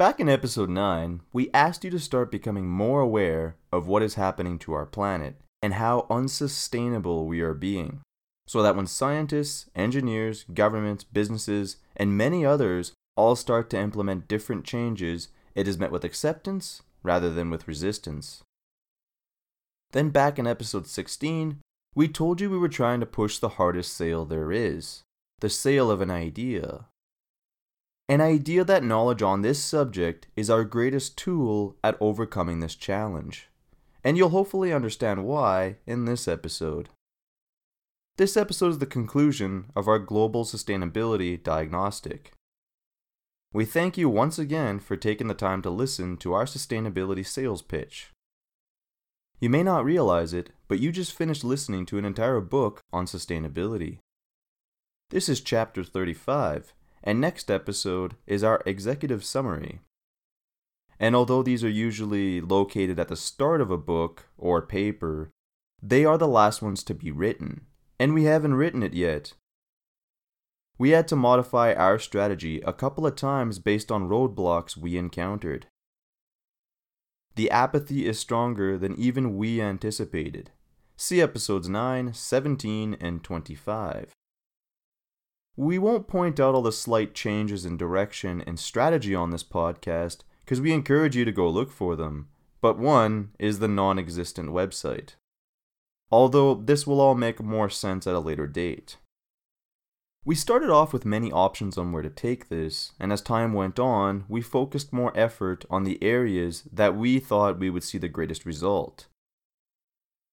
Back in episode 9, we asked you to start becoming more aware of what is happening to our planet and how unsustainable we are being, so that when scientists, engineers, governments, businesses, and many others all start to implement different changes, it is met with acceptance rather than with resistance. Then, back in episode 16, we told you we were trying to push the hardest sale there is the sale of an idea. An idea that knowledge on this subject is our greatest tool at overcoming this challenge. And you'll hopefully understand why in this episode. This episode is the conclusion of our global sustainability diagnostic. We thank you once again for taking the time to listen to our sustainability sales pitch. You may not realize it, but you just finished listening to an entire book on sustainability. This is chapter 35 and next episode is our executive summary. And although these are usually located at the start of a book or paper, they are the last ones to be written, and we haven't written it yet. We had to modify our strategy a couple of times based on roadblocks we encountered. The apathy is stronger than even we anticipated. See episodes 9, 17, and 25. We won't point out all the slight changes in direction and strategy on this podcast because we encourage you to go look for them, but one is the non existent website. Although this will all make more sense at a later date. We started off with many options on where to take this, and as time went on, we focused more effort on the areas that we thought we would see the greatest result.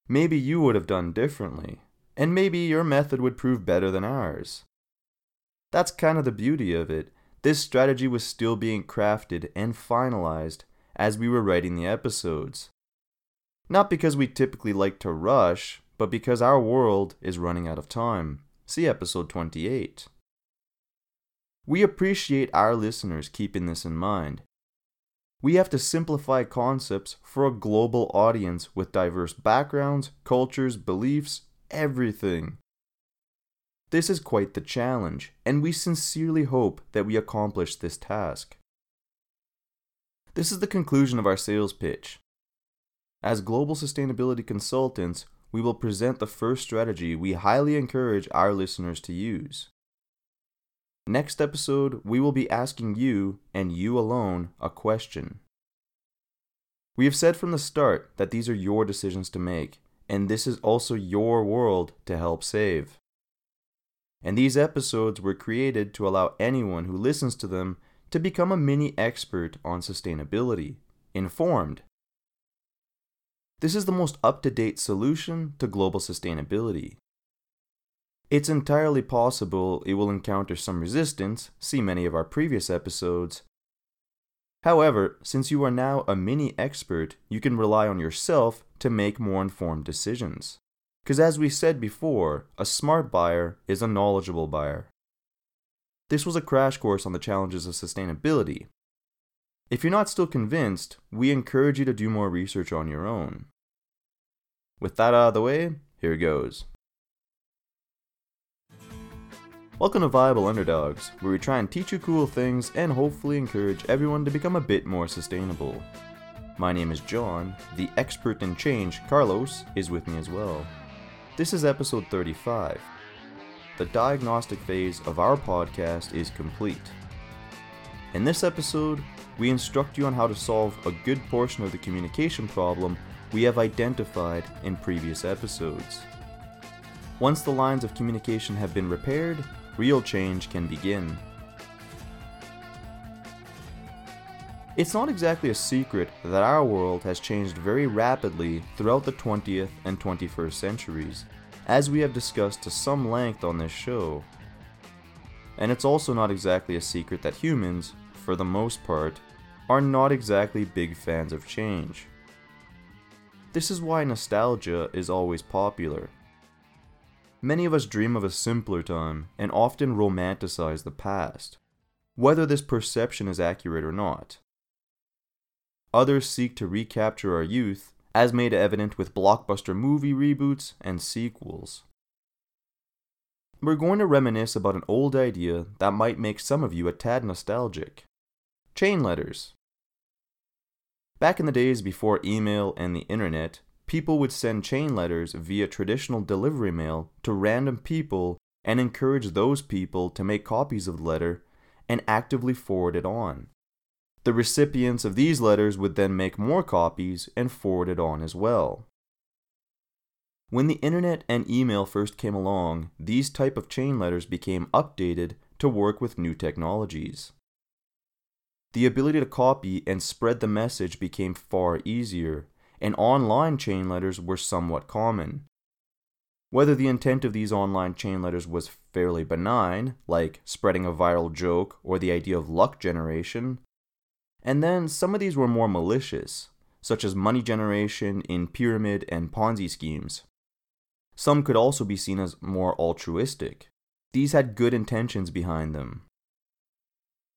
Maybe you would have done differently, and maybe your method would prove better than ours. That's kind of the beauty of it. This strategy was still being crafted and finalized as we were writing the episodes. Not because we typically like to rush, but because our world is running out of time. See episode 28. We appreciate our listeners keeping this in mind. We have to simplify concepts for a global audience with diverse backgrounds, cultures, beliefs, everything. This is quite the challenge, and we sincerely hope that we accomplish this task. This is the conclusion of our sales pitch. As global sustainability consultants, we will present the first strategy we highly encourage our listeners to use. Next episode, we will be asking you, and you alone, a question. We have said from the start that these are your decisions to make, and this is also your world to help save and these episodes were created to allow anyone who listens to them to become a mini expert on sustainability, informed. This is the most up to date solution to global sustainability. It's entirely possible it will encounter some resistance, see many of our previous episodes. However, since you are now a mini expert, you can rely on yourself to make more informed decisions. Because as we said before, a smart buyer is a knowledgeable buyer. This was a crash course on the challenges of sustainability. If you're not still convinced, we encourage you to do more research on your own. With that out of the way, here goes. Welcome to Viable Underdogs, where we try and teach you cool things and hopefully encourage everyone to become a bit more sustainable. My name is John. The expert in change, Carlos, is with me as well. This is episode 35. The diagnostic phase of our podcast is complete. In this episode, we instruct you on how to solve a good portion of the communication problem we have identified in previous episodes. Once the lines of communication have been repaired, real change can begin. It's not exactly a secret that our world has changed very rapidly throughout the 20th and 21st centuries, as we have discussed to some length on this show. And it's also not exactly a secret that humans, for the most part, are not exactly big fans of change. This is why nostalgia is always popular. Many of us dream of a simpler time and often romanticize the past, whether this perception is accurate or not. Others seek to recapture our youth, as made evident with blockbuster movie reboots and sequels. We're going to reminisce about an old idea that might make some of you a tad nostalgic chain letters. Back in the days before email and the internet, people would send chain letters via traditional delivery mail to random people and encourage those people to make copies of the letter and actively forward it on. The recipients of these letters would then make more copies and forward it on as well. When the internet and email first came along, these type of chain letters became updated to work with new technologies. The ability to copy and spread the message became far easier, and online chain letters were somewhat common. Whether the intent of these online chain letters was fairly benign, like spreading a viral joke or the idea of luck generation, and then some of these were more malicious, such as money generation in pyramid and Ponzi schemes. Some could also be seen as more altruistic. These had good intentions behind them.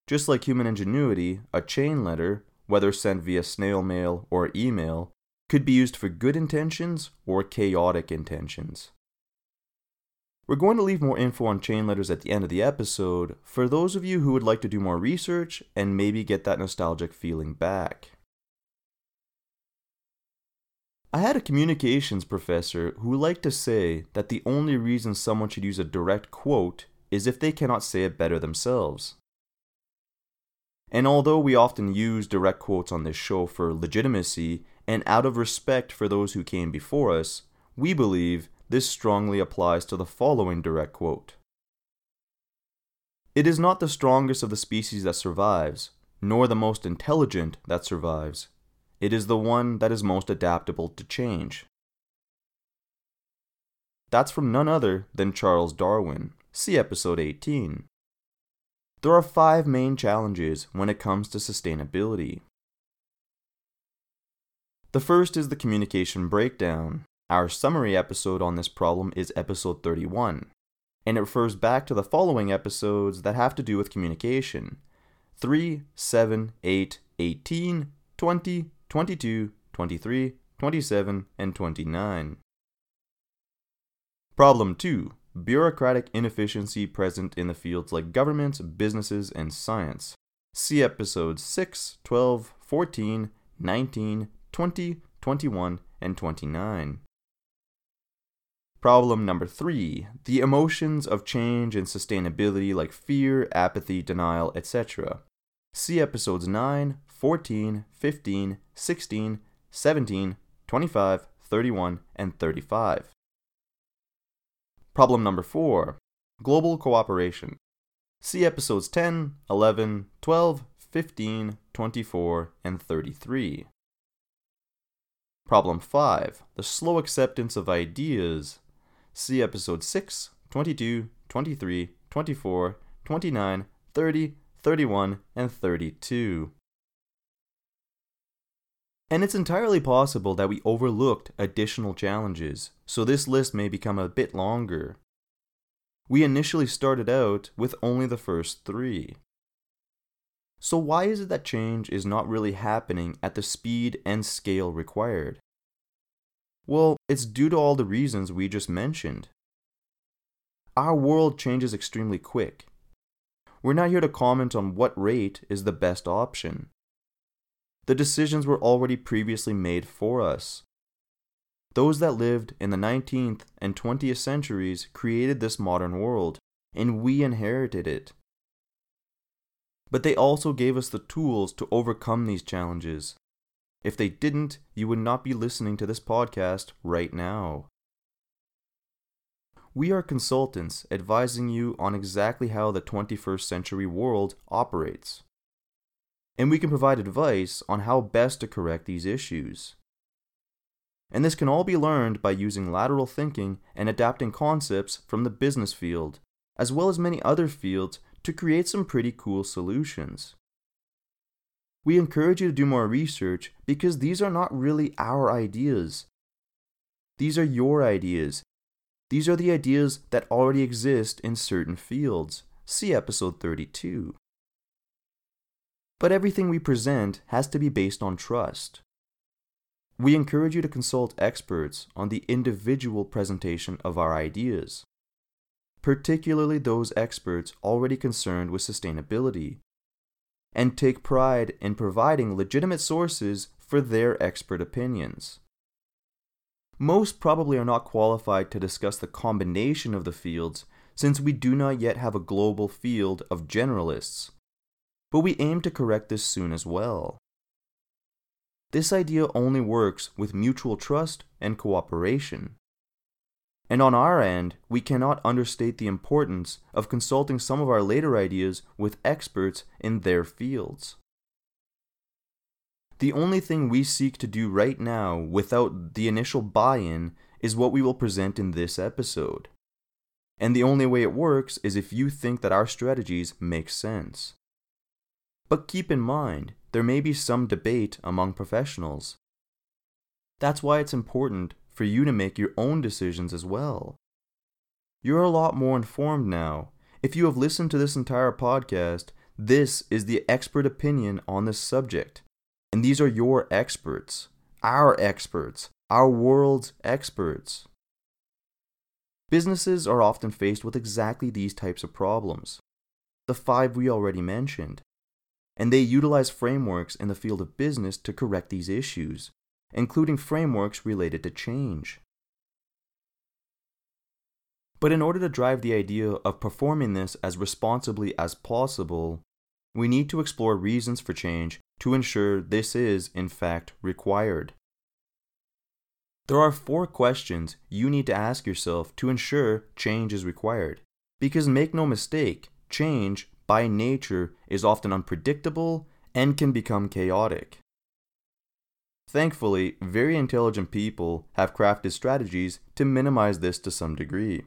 Just like human ingenuity, a chain letter, whether sent via snail mail or email, could be used for good intentions or chaotic intentions. We're going to leave more info on chain letters at the end of the episode for those of you who would like to do more research and maybe get that nostalgic feeling back. I had a communications professor who liked to say that the only reason someone should use a direct quote is if they cannot say it better themselves. And although we often use direct quotes on this show for legitimacy and out of respect for those who came before us, we believe this strongly applies to the following direct quote It is not the strongest of the species that survives, nor the most intelligent that survives. It is the one that is most adaptable to change. That's from none other than Charles Darwin. See episode 18. There are five main challenges when it comes to sustainability. The first is the communication breakdown. Our summary episode on this problem is episode 31, and it refers back to the following episodes that have to do with communication 3, 7, 8, 18, 20, 22, 23, 27, and 29. Problem 2 Bureaucratic inefficiency present in the fields like government, businesses, and science. See episodes 6, 12, 14, 19, 20, 21, and 29. Problem number three the emotions of change and sustainability, like fear, apathy, denial, etc. See episodes 9, 14, 15, 16, 17, 25, 31, and 35. Problem number four global cooperation. See episodes 10, 11, 12, 15, 24, and 33. Problem 5 The slow acceptance of ideas See episode 6, 22, 23, 24, 29, 30, 31, and 32. And it's entirely possible that we overlooked additional challenges, so this list may become a bit longer. We initially started out with only the first three. So, why is it that change is not really happening at the speed and scale required? Well, it's due to all the reasons we just mentioned. Our world changes extremely quick. We're not here to comment on what rate is the best option. The decisions were already previously made for us. Those that lived in the 19th and 20th centuries created this modern world, and we inherited it. But they also gave us the tools to overcome these challenges if they didn't, you would not be listening to this podcast right now. We are consultants advising you on exactly how the 21st century world operates. And we can provide advice on how best to correct these issues. And this can all be learned by using lateral thinking and adapting concepts from the business field, as well as many other fields, to create some pretty cool solutions. We encourage you to do more research because these are not really our ideas. These are your ideas. These are the ideas that already exist in certain fields. See episode 32. But everything we present has to be based on trust. We encourage you to consult experts on the individual presentation of our ideas, particularly those experts already concerned with sustainability and take pride in providing legitimate sources for their expert opinions. Most probably are not qualified to discuss the combination of the fields since we do not yet have a global field of generalists, but we aim to correct this soon as well. This idea only works with mutual trust and cooperation. And on our end, we cannot understate the importance of consulting some of our later ideas with experts in their fields. The only thing we seek to do right now without the initial buy in is what we will present in this episode. And the only way it works is if you think that our strategies make sense. But keep in mind, there may be some debate among professionals. That's why it's important for you to make your own decisions as well. You're a lot more informed now. If you have listened to this entire podcast, this is the expert opinion on this subject. And these are your experts, our experts, our world's experts. Businesses are often faced with exactly these types of problems. The five we already mentioned and they utilize frameworks in the field of business to correct these issues, including frameworks related to change. But in order to drive the idea of performing this as responsibly as possible, we need to explore reasons for change to ensure this is, in fact, required. There are four questions you need to ask yourself to ensure change is required. Because make no mistake, change by nature is often unpredictable and can become chaotic. Thankfully, very intelligent people have crafted strategies to minimize this to some degree.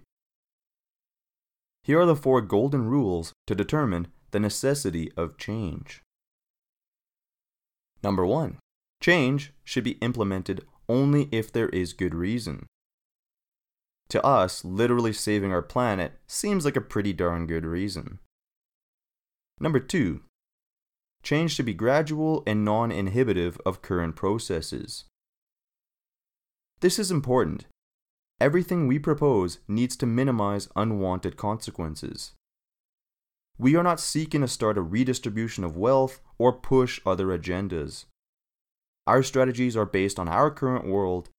Here are the four golden rules to determine the necessity of change. Number one, change should be implemented only if there is good reason. To us, literally saving our planet seems like a pretty darn good reason. Number two, change to be gradual and non inhibitive of current processes. This is important. Everything we propose needs to minimize unwanted consequences. We are not seeking to start a redistribution of wealth or push other agendas. Our strategies are based on our current world,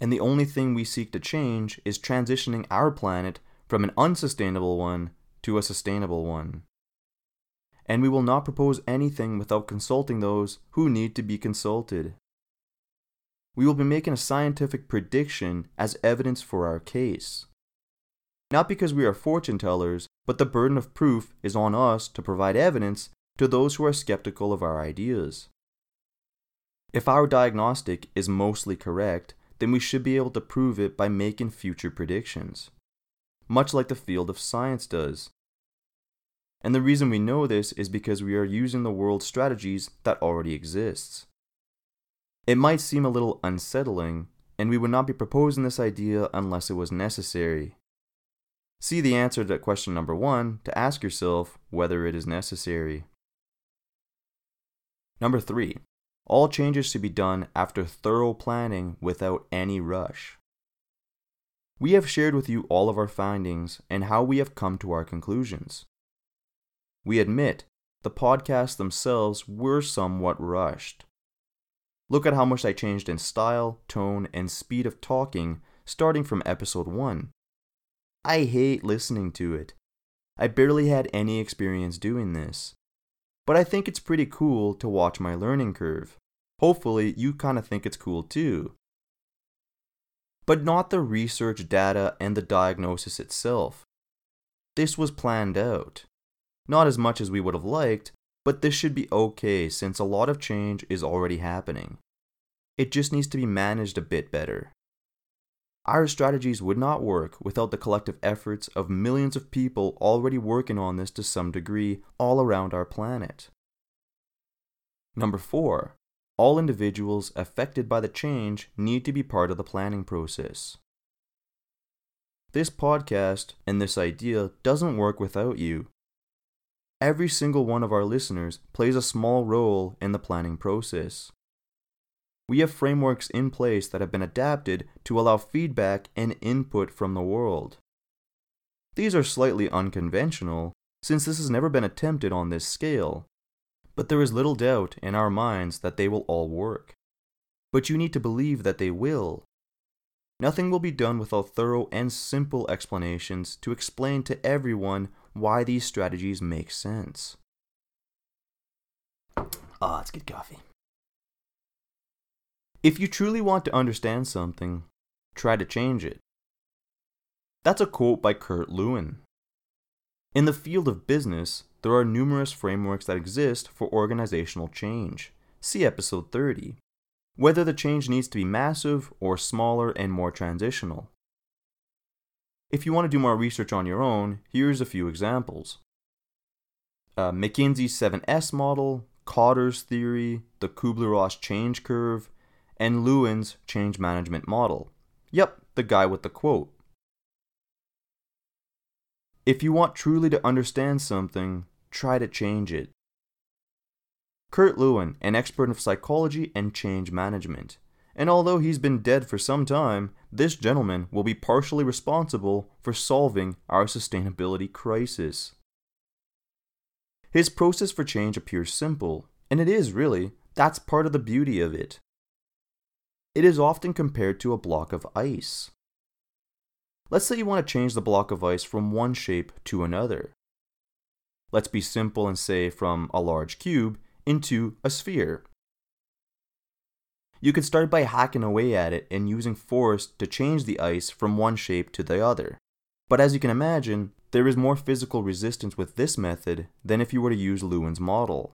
and the only thing we seek to change is transitioning our planet from an unsustainable one to a sustainable one and we will not propose anything without consulting those who need to be consulted. We will be making a scientific prediction as evidence for our case. Not because we are fortune tellers, but the burden of proof is on us to provide evidence to those who are skeptical of our ideas. If our diagnostic is mostly correct, then we should be able to prove it by making future predictions, much like the field of science does. And the reason we know this is because we are using the world strategies that already exists. It might seem a little unsettling, and we would not be proposing this idea unless it was necessary. See the answer to question number one to ask yourself whether it is necessary. Number three, all changes should be done after thorough planning without any rush. We have shared with you all of our findings and how we have come to our conclusions. We admit the podcasts themselves were somewhat rushed. Look at how much I changed in style, tone, and speed of talking starting from episode 1. I hate listening to it. I barely had any experience doing this. But I think it's pretty cool to watch my learning curve. Hopefully, you kind of think it's cool too. But not the research data and the diagnosis itself. This was planned out. Not as much as we would have liked, but this should be okay since a lot of change is already happening. It just needs to be managed a bit better. Our strategies would not work without the collective efforts of millions of people already working on this to some degree all around our planet. Number 4. All individuals affected by the change need to be part of the planning process. This podcast and this idea doesn't work without you, Every single one of our listeners plays a small role in the planning process. We have frameworks in place that have been adapted to allow feedback and input from the world. These are slightly unconventional, since this has never been attempted on this scale, but there is little doubt in our minds that they will all work. but you need to believe that they will. Nothing will be done without thorough and simple explanations to explain to everyone why these strategies make sense. Ah, it's good coffee. If you truly want to understand something, try to change it. That's a quote by Kurt Lewin. In the field of business, there are numerous frameworks that exist for organizational change. See episode 30. Whether the change needs to be massive or smaller and more transitional. If you want to do more research on your own, here's a few examples. Uh, McKinsey's 7S model, Kotter's theory, the Kubler Ross change curve, and Lewin's change management model. Yep, the guy with the quote. If you want truly to understand something, try to change it. Kurt Lewin, an expert of psychology and change management. And although he's been dead for some time, this gentleman will be partially responsible for solving our sustainability crisis. His process for change appears simple, and it is really. That's part of the beauty of it. It is often compared to a block of ice. Let's say you want to change the block of ice from one shape to another. Let's be simple and say from a large cube into a sphere. You could start by hacking away at it and using force to change the ice from one shape to the other. But as you can imagine, there is more physical resistance with this method than if you were to use Lewin's model.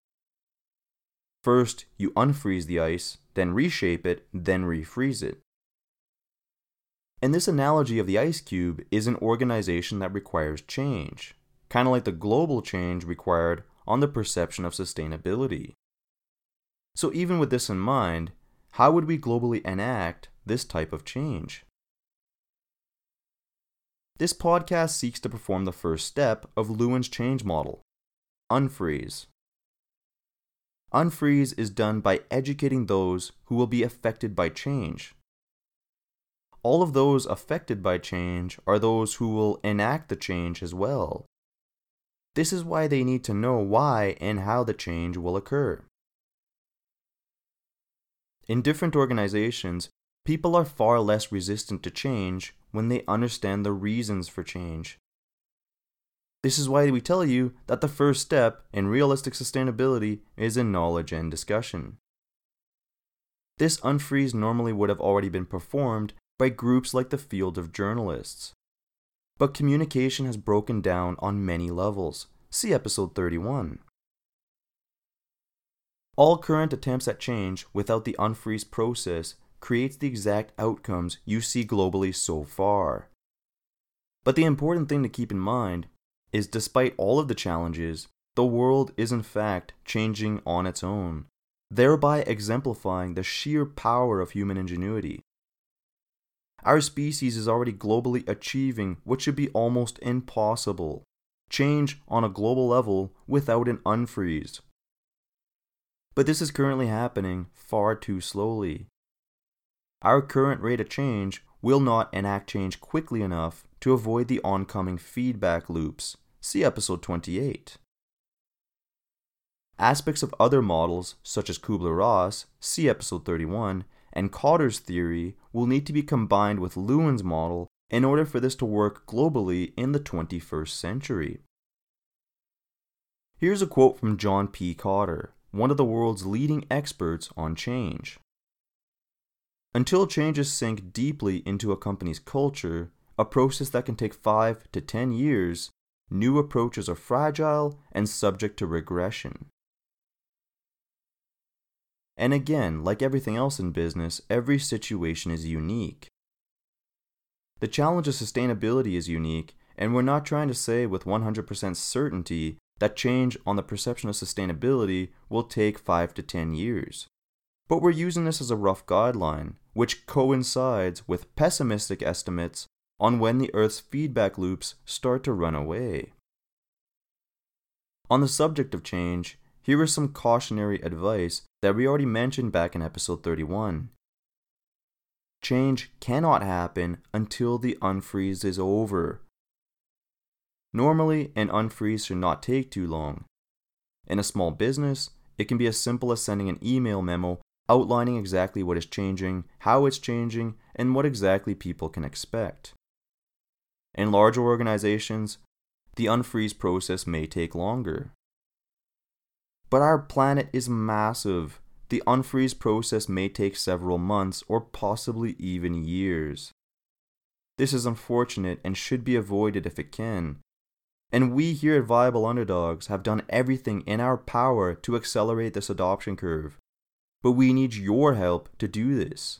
First, you unfreeze the ice, then reshape it, then refreeze it. And this analogy of the ice cube is an organization that requires change, kind of like the global change required on the perception of sustainability. So, even with this in mind, how would we globally enact this type of change? This podcast seeks to perform the first step of Lewin's change model unfreeze. Unfreeze is done by educating those who will be affected by change. All of those affected by change are those who will enact the change as well. This is why they need to know why and how the change will occur. In different organizations, people are far less resistant to change when they understand the reasons for change. This is why we tell you that the first step in realistic sustainability is in knowledge and discussion. This unfreeze normally would have already been performed by groups like the field of journalists. But communication has broken down on many levels. See episode 31. All current attempts at change without the unfreeze process creates the exact outcomes you see globally so far. But the important thing to keep in mind is despite all of the challenges, the world is in fact changing on its own, thereby exemplifying the sheer power of human ingenuity. Our species is already globally achieving what should be almost impossible change on a global level without an unfreeze. But this is currently happening far too slowly. Our current rate of change will not enact change quickly enough to avoid the oncoming feedback loops. See episode 28. Aspects of other models, such as Kubler Ross, see episode 31, and Kotter's theory will need to be combined with Lewin's model in order for this to work globally in the 21st century. Here's a quote from John P. Kotter, one of the world's leading experts on change. Until changes sink deeply into a company's culture, a process that can take 5 to 10 years, new approaches are fragile and subject to regression. And again, like everything else in business, every situation is unique. The challenge of sustainability is unique, and we're not trying to say with 100% certainty that change on the perception of sustainability will take 5 to 10 years. But we're using this as a rough guideline, which coincides with pessimistic estimates on when the Earth's feedback loops start to run away. On the subject of change, here is some cautionary advice that we already mentioned back in episode 31. Change cannot happen until the unfreeze is over. Normally, an unfreeze should not take too long. In a small business, it can be as simple as sending an email memo outlining exactly what is changing, how it's changing, and what exactly people can expect. In larger organizations, the unfreeze process may take longer. But our planet is massive. The unfreeze process may take several months or possibly even years. This is unfortunate and should be avoided if it can. And we here at Viable Underdogs have done everything in our power to accelerate this adoption curve. But we need your help to do this.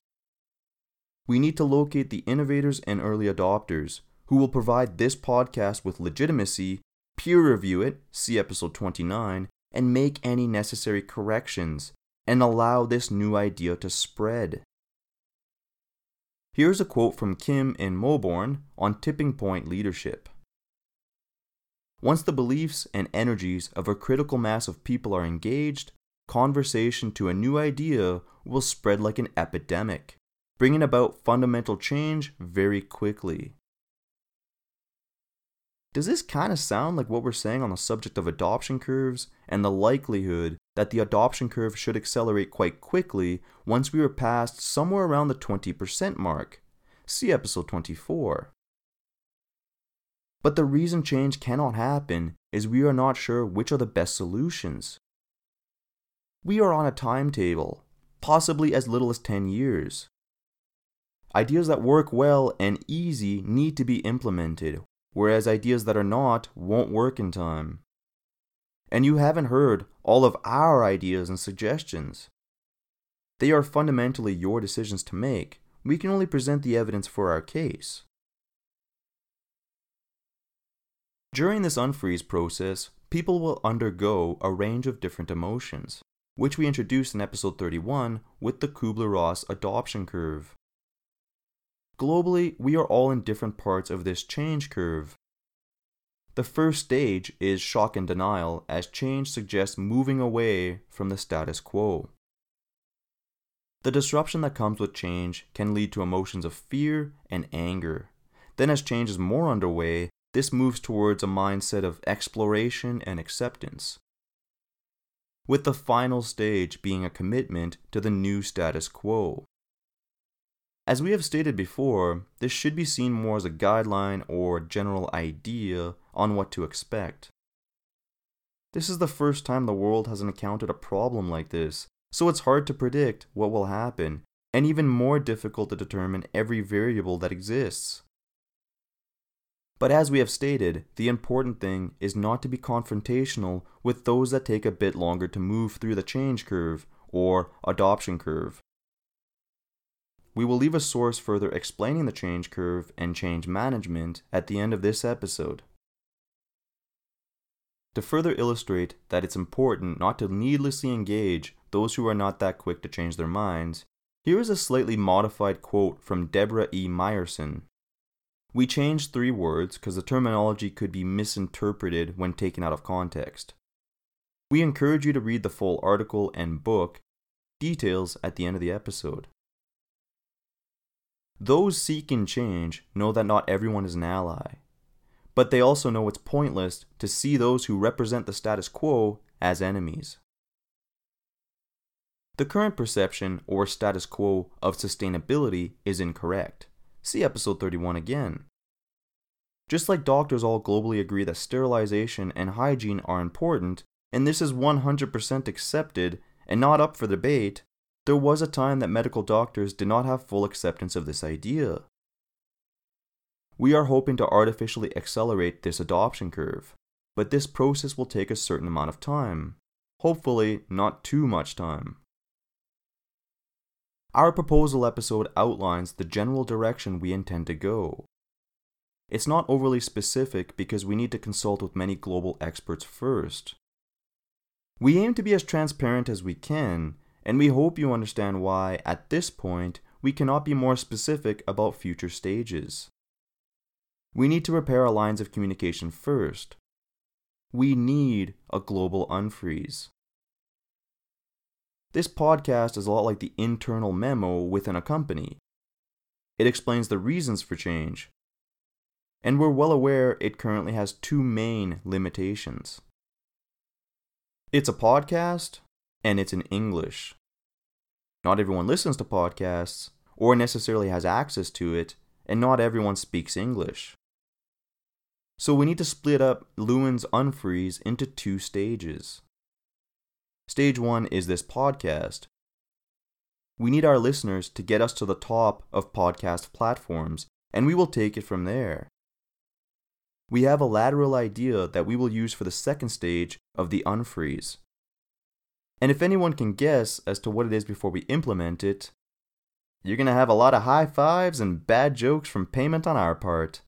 We need to locate the innovators and early adopters who will provide this podcast with legitimacy, peer review it, see episode 29, and make any necessary corrections, and allow this new idea to spread. Here's a quote from Kim and Mauborgne on tipping point leadership. Once the beliefs and energies of a critical mass of people are engaged, conversation to a new idea will spread like an epidemic, bringing about fundamental change very quickly. Does this kind of sound like what we're saying on the subject of adoption curves and the likelihood that the adoption curve should accelerate quite quickly once we are past somewhere around the 20% mark? See episode 24. But the reason change cannot happen is we are not sure which are the best solutions. We are on a timetable, possibly as little as 10 years. Ideas that work well and easy need to be implemented whereas ideas that are not won't work in time. And you haven't heard all of our ideas and suggestions. They are fundamentally your decisions to make. We can only present the evidence for our case. During this unfreeze process, people will undergo a range of different emotions, which we introduced in episode 31 with the Kubler Ross adoption curve. Globally, we are all in different parts of this change curve. The first stage is shock and denial, as change suggests moving away from the status quo. The disruption that comes with change can lead to emotions of fear and anger. Then, as change is more underway, this moves towards a mindset of exploration and acceptance. With the final stage being a commitment to the new status quo. As we have stated before, this should be seen more as a guideline or general idea on what to expect. This is the first time the world has encountered a problem like this, so it's hard to predict what will happen, and even more difficult to determine every variable that exists. But as we have stated, the important thing is not to be confrontational with those that take a bit longer to move through the change curve or adoption curve. We will leave a source further explaining the change curve and change management at the end of this episode. To further illustrate that it's important not to needlessly engage those who are not that quick to change their minds, here is a slightly modified quote from Deborah E. Meyerson. We changed three words because the terminology could be misinterpreted when taken out of context. We encourage you to read the full article and book, details at the end of the episode. Those seeking change know that not everyone is an ally, but they also know it's pointless to see those who represent the status quo as enemies. The current perception or status quo of sustainability is incorrect. See episode 31 again. Just like doctors all globally agree that sterilization and hygiene are important, and this is 100% accepted and not up for debate, there was a time that medical doctors did not have full acceptance of this idea. We are hoping to artificially accelerate this adoption curve, but this process will take a certain amount of time. Hopefully, not too much time. Our proposal episode outlines the general direction we intend to go. It's not overly specific because we need to consult with many global experts first. We aim to be as transparent as we can and we hope you understand why, at this point, we cannot be more specific about future stages. We need to repair our lines of communication first. We need a global unfreeze. This podcast is a lot like the internal memo within a company. It explains the reasons for change. And we're well aware it currently has two main limitations. It's a podcast, and it's in English. Not everyone listens to podcasts or necessarily has access to it, and not everyone speaks English. So we need to split up Lewin's unfreeze into two stages. Stage one is this podcast. We need our listeners to get us to the top of podcast platforms, and we will take it from there. We have a lateral idea that we will use for the second stage of the unfreeze. And if anyone can guess as to what it is before we implement it, you're going to have a lot of high fives and bad jokes from payment on our part.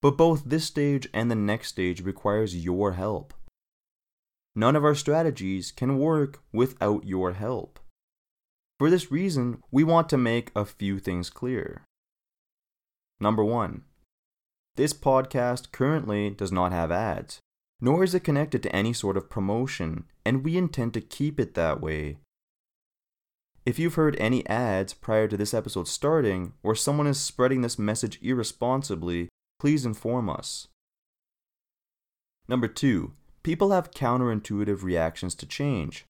But both this stage and the next stage requires your help. None of our strategies can work without your help. For this reason, we want to make a few things clear. Number one, this podcast currently does not have ads, nor is it connected to any sort of promotion, and we intend to keep it that way. If you've heard any ads prior to this episode starting, or someone is spreading this message irresponsibly, please inform us. Number two, people have counterintuitive reactions to change.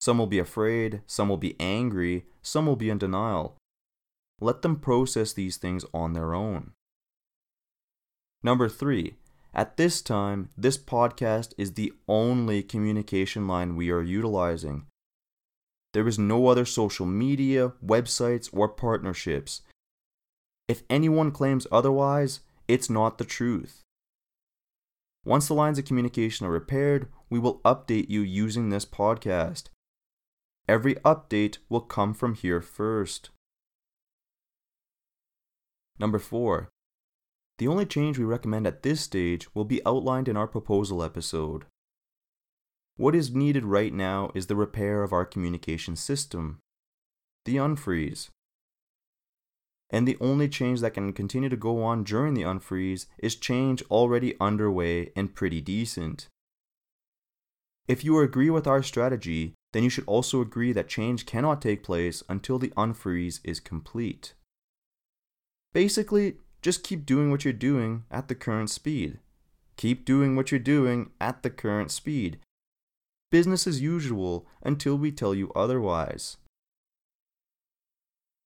Some will be afraid, some will be angry, some will be in denial. Let them process these things on their own. Number three, at this time, this podcast is the only communication line we are utilizing. There is no other social media, websites, or partnerships. If anyone claims otherwise, it's not the truth. Once the lines of communication are repaired, we will update you using this podcast. Every update will come from here first. Number 4. The only change we recommend at this stage will be outlined in our proposal episode. What is needed right now is the repair of our communication system, the unfreeze. And the only change that can continue to go on during the unfreeze is change already underway and pretty decent. If you agree with our strategy, then you should also agree that change cannot take place until the unfreeze is complete. Basically, just keep doing what you're doing at the current speed. Keep doing what you're doing at the current speed. Business as usual until we tell you otherwise.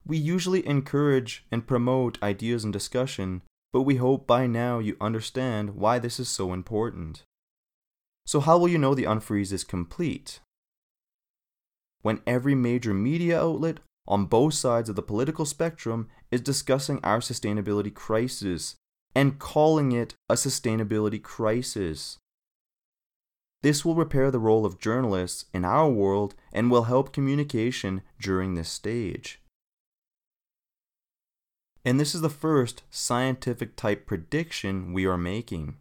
We usually encourage and promote ideas and discussion, but we hope by now you understand why this is so important. So, how will you know the unfreeze is complete? When every major media outlet on both sides of the political spectrum is discussing our sustainability crisis and calling it a sustainability crisis. This will repair the role of journalists in our world and will help communication during this stage. And this is the first scientific type prediction we are making.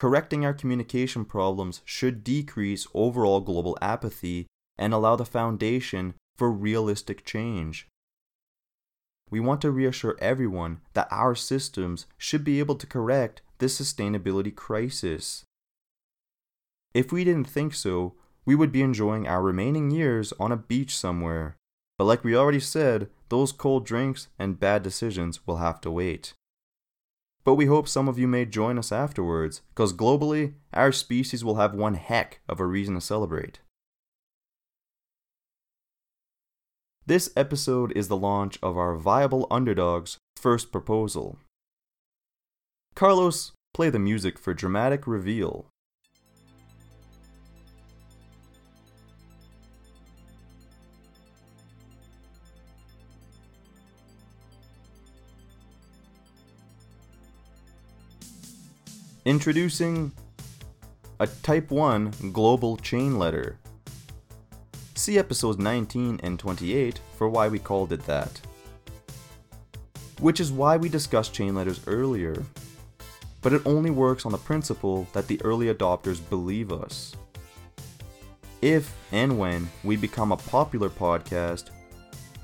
Correcting our communication problems should decrease overall global apathy and allow the foundation for realistic change. We want to reassure everyone that our systems should be able to correct this sustainability crisis. If we didn't think so, we would be enjoying our remaining years on a beach somewhere. But like we already said, those cold drinks and bad decisions will have to wait. But we hope some of you may join us afterwards, because globally, our species will have one heck of a reason to celebrate. This episode is the launch of our Viable Underdogs first proposal. Carlos, play the music for dramatic reveal. Introducing a Type 1 global chain letter See episodes 19 and 28 for why we called it that. Which is why we discussed chain letters earlier. But it only works on the principle that the early adopters believe us. If and when we become a popular podcast,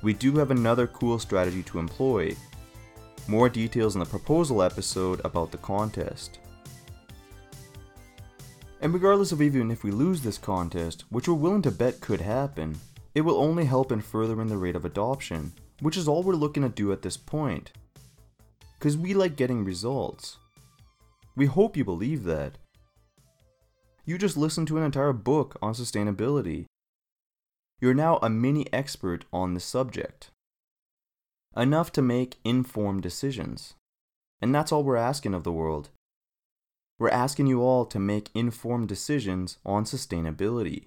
we do have another cool strategy to employ. More details in the proposal episode about the contest. And regardless of even if we lose this contest, which we're willing to bet could happen, it will only help in furthering the rate of adoption, which is all we're looking to do at this point. Because we like getting results. We hope you believe that. You just listened to an entire book on sustainability. you're now a mini expert on the subject. Enough to make informed decisions. And that's all we're asking of the world. We're asking you all to make informed decisions on sustainability.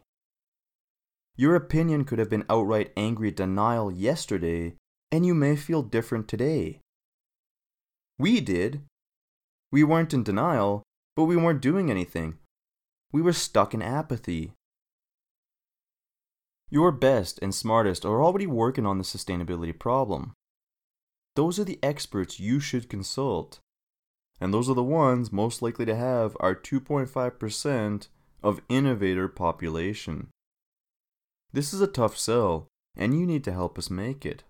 Your opinion could have been outright angry denial yesterday, and you may feel different today. We did. We weren't in denial, but we weren't doing anything. We were stuck in apathy. Your best and smartest are already working on the sustainability problem. Those are the experts you should consult. And those are the ones most likely to have our 2.5% of innovator population. This is a tough sell, and you need to help us make it.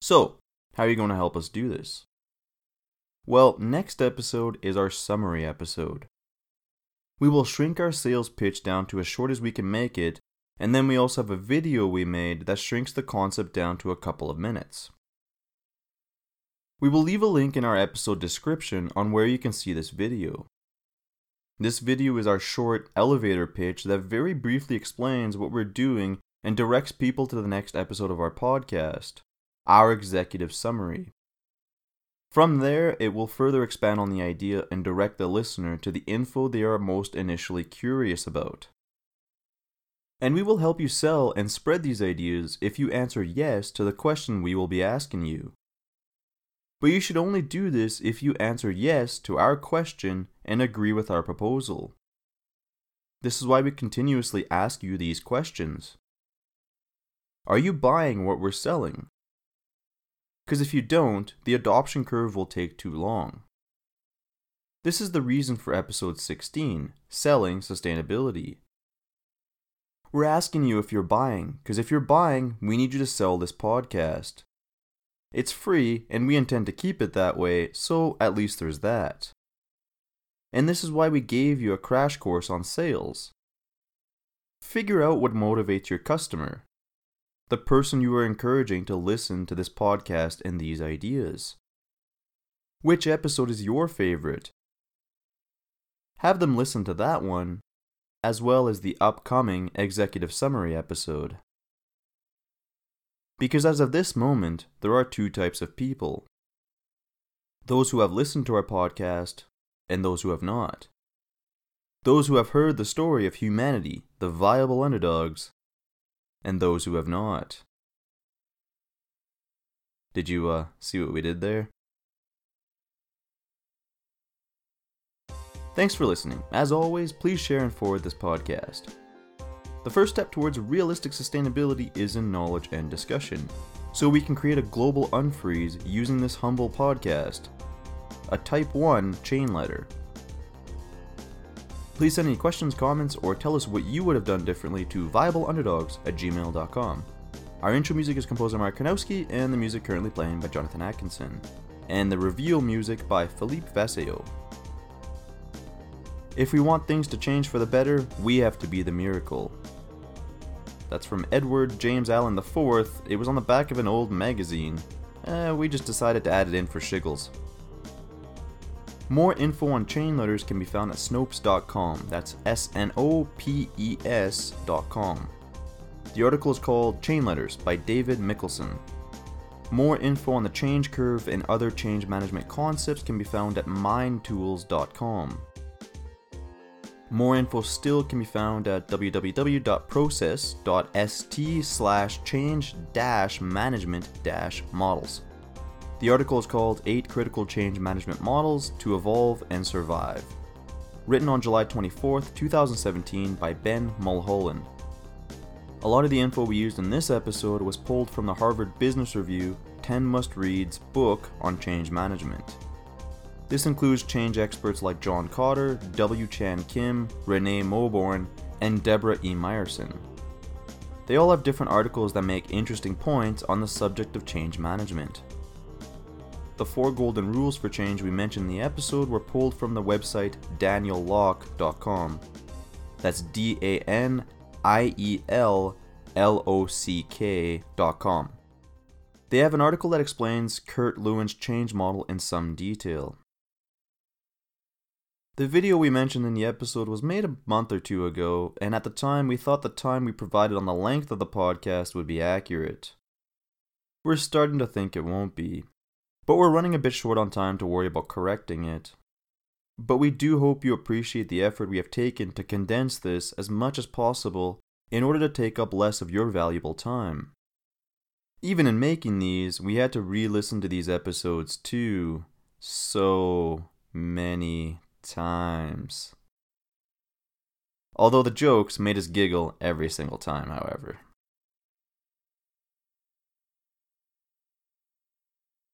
So, how are you going to help us do this? Well, next episode is our summary episode. We will shrink our sales pitch down to as short as we can make it, and then we also have a video we made that shrinks the concept down to a couple of minutes. We will leave a link in our episode description on where you can see this video. This video is our short elevator pitch that very briefly explains what we're doing and directs people to the next episode of our podcast, our executive summary. From there, it will further expand on the idea and direct the listener to the info they are most initially curious about. And we will help you sell and spread these ideas if you answer yes to the question we will be asking you. But you should only do this if you answer yes to our question and agree with our proposal. This is why we continuously ask you these questions. Are you buying what we're selling? Because if you don't, the adoption curve will take too long. This is the reason for episode 16 Selling Sustainability. We're asking you if you're buying, because if you're buying, we need you to sell this podcast. It's free, and we intend to keep it that way, so at least there's that. And this is why we gave you a crash course on sales. Figure out what motivates your customer, the person you are encouraging to listen to this podcast and these ideas. Which episode is your favorite? Have them listen to that one, as well as the upcoming executive summary episode. Because as of this moment, there are two types of people those who have listened to our podcast, and those who have not. Those who have heard the story of humanity, the viable underdogs, and those who have not. Did you uh, see what we did there? Thanks for listening. As always, please share and forward this podcast. The first step towards realistic sustainability is in knowledge and discussion, so we can create a global unfreeze using this humble podcast. A Type 1 chain letter. Please send any questions, comments, or tell us what you would have done differently to viableunderdogs at gmail.com. Our intro music is composed by Mark Karnowski, and the music currently playing by Jonathan Atkinson, and the reveal music by Philippe Vasseo. If we want things to change for the better, we have to be the miracle. That's from Edward James Allen IV. It was on the back of an old magazine. Eh, we just decided to add it in for shiggles. More info on chain letters can be found at snopes.com. That's S N O P E S.com. The article is called Chain Letters by David Mikkelson. More info on the change curve and other change management concepts can be found at mindtools.com. More info still can be found at www.process.st slash change management models. The article is called 8 Critical Change Management Models to Evolve and Survive. Written on July 24, 2017 by Ben Mulholland. A lot of the info we used in this episode was pulled from the Harvard Business Review 10 Must Reads book on change management. This includes change experts like John Kotter, W. Chan Kim, Renee Mauborgne, and Deborah E. Meyerson. They all have different articles that make interesting points on the subject of change management. The four golden rules for change we mentioned in the episode were pulled from the website daniellock.com. That's D A N I E L L O C K.com. They have an article that explains Kurt Lewin's change model in some detail. The video we mentioned in the episode was made a month or two ago, and at the time we thought the time we provided on the length of the podcast would be accurate. We're starting to think it won't be, but we're running a bit short on time to worry about correcting it. But we do hope you appreciate the effort we have taken to condense this as much as possible in order to take up less of your valuable time. Even in making these, we had to re listen to these episodes too, so many times. Although the jokes made us giggle every single time, however.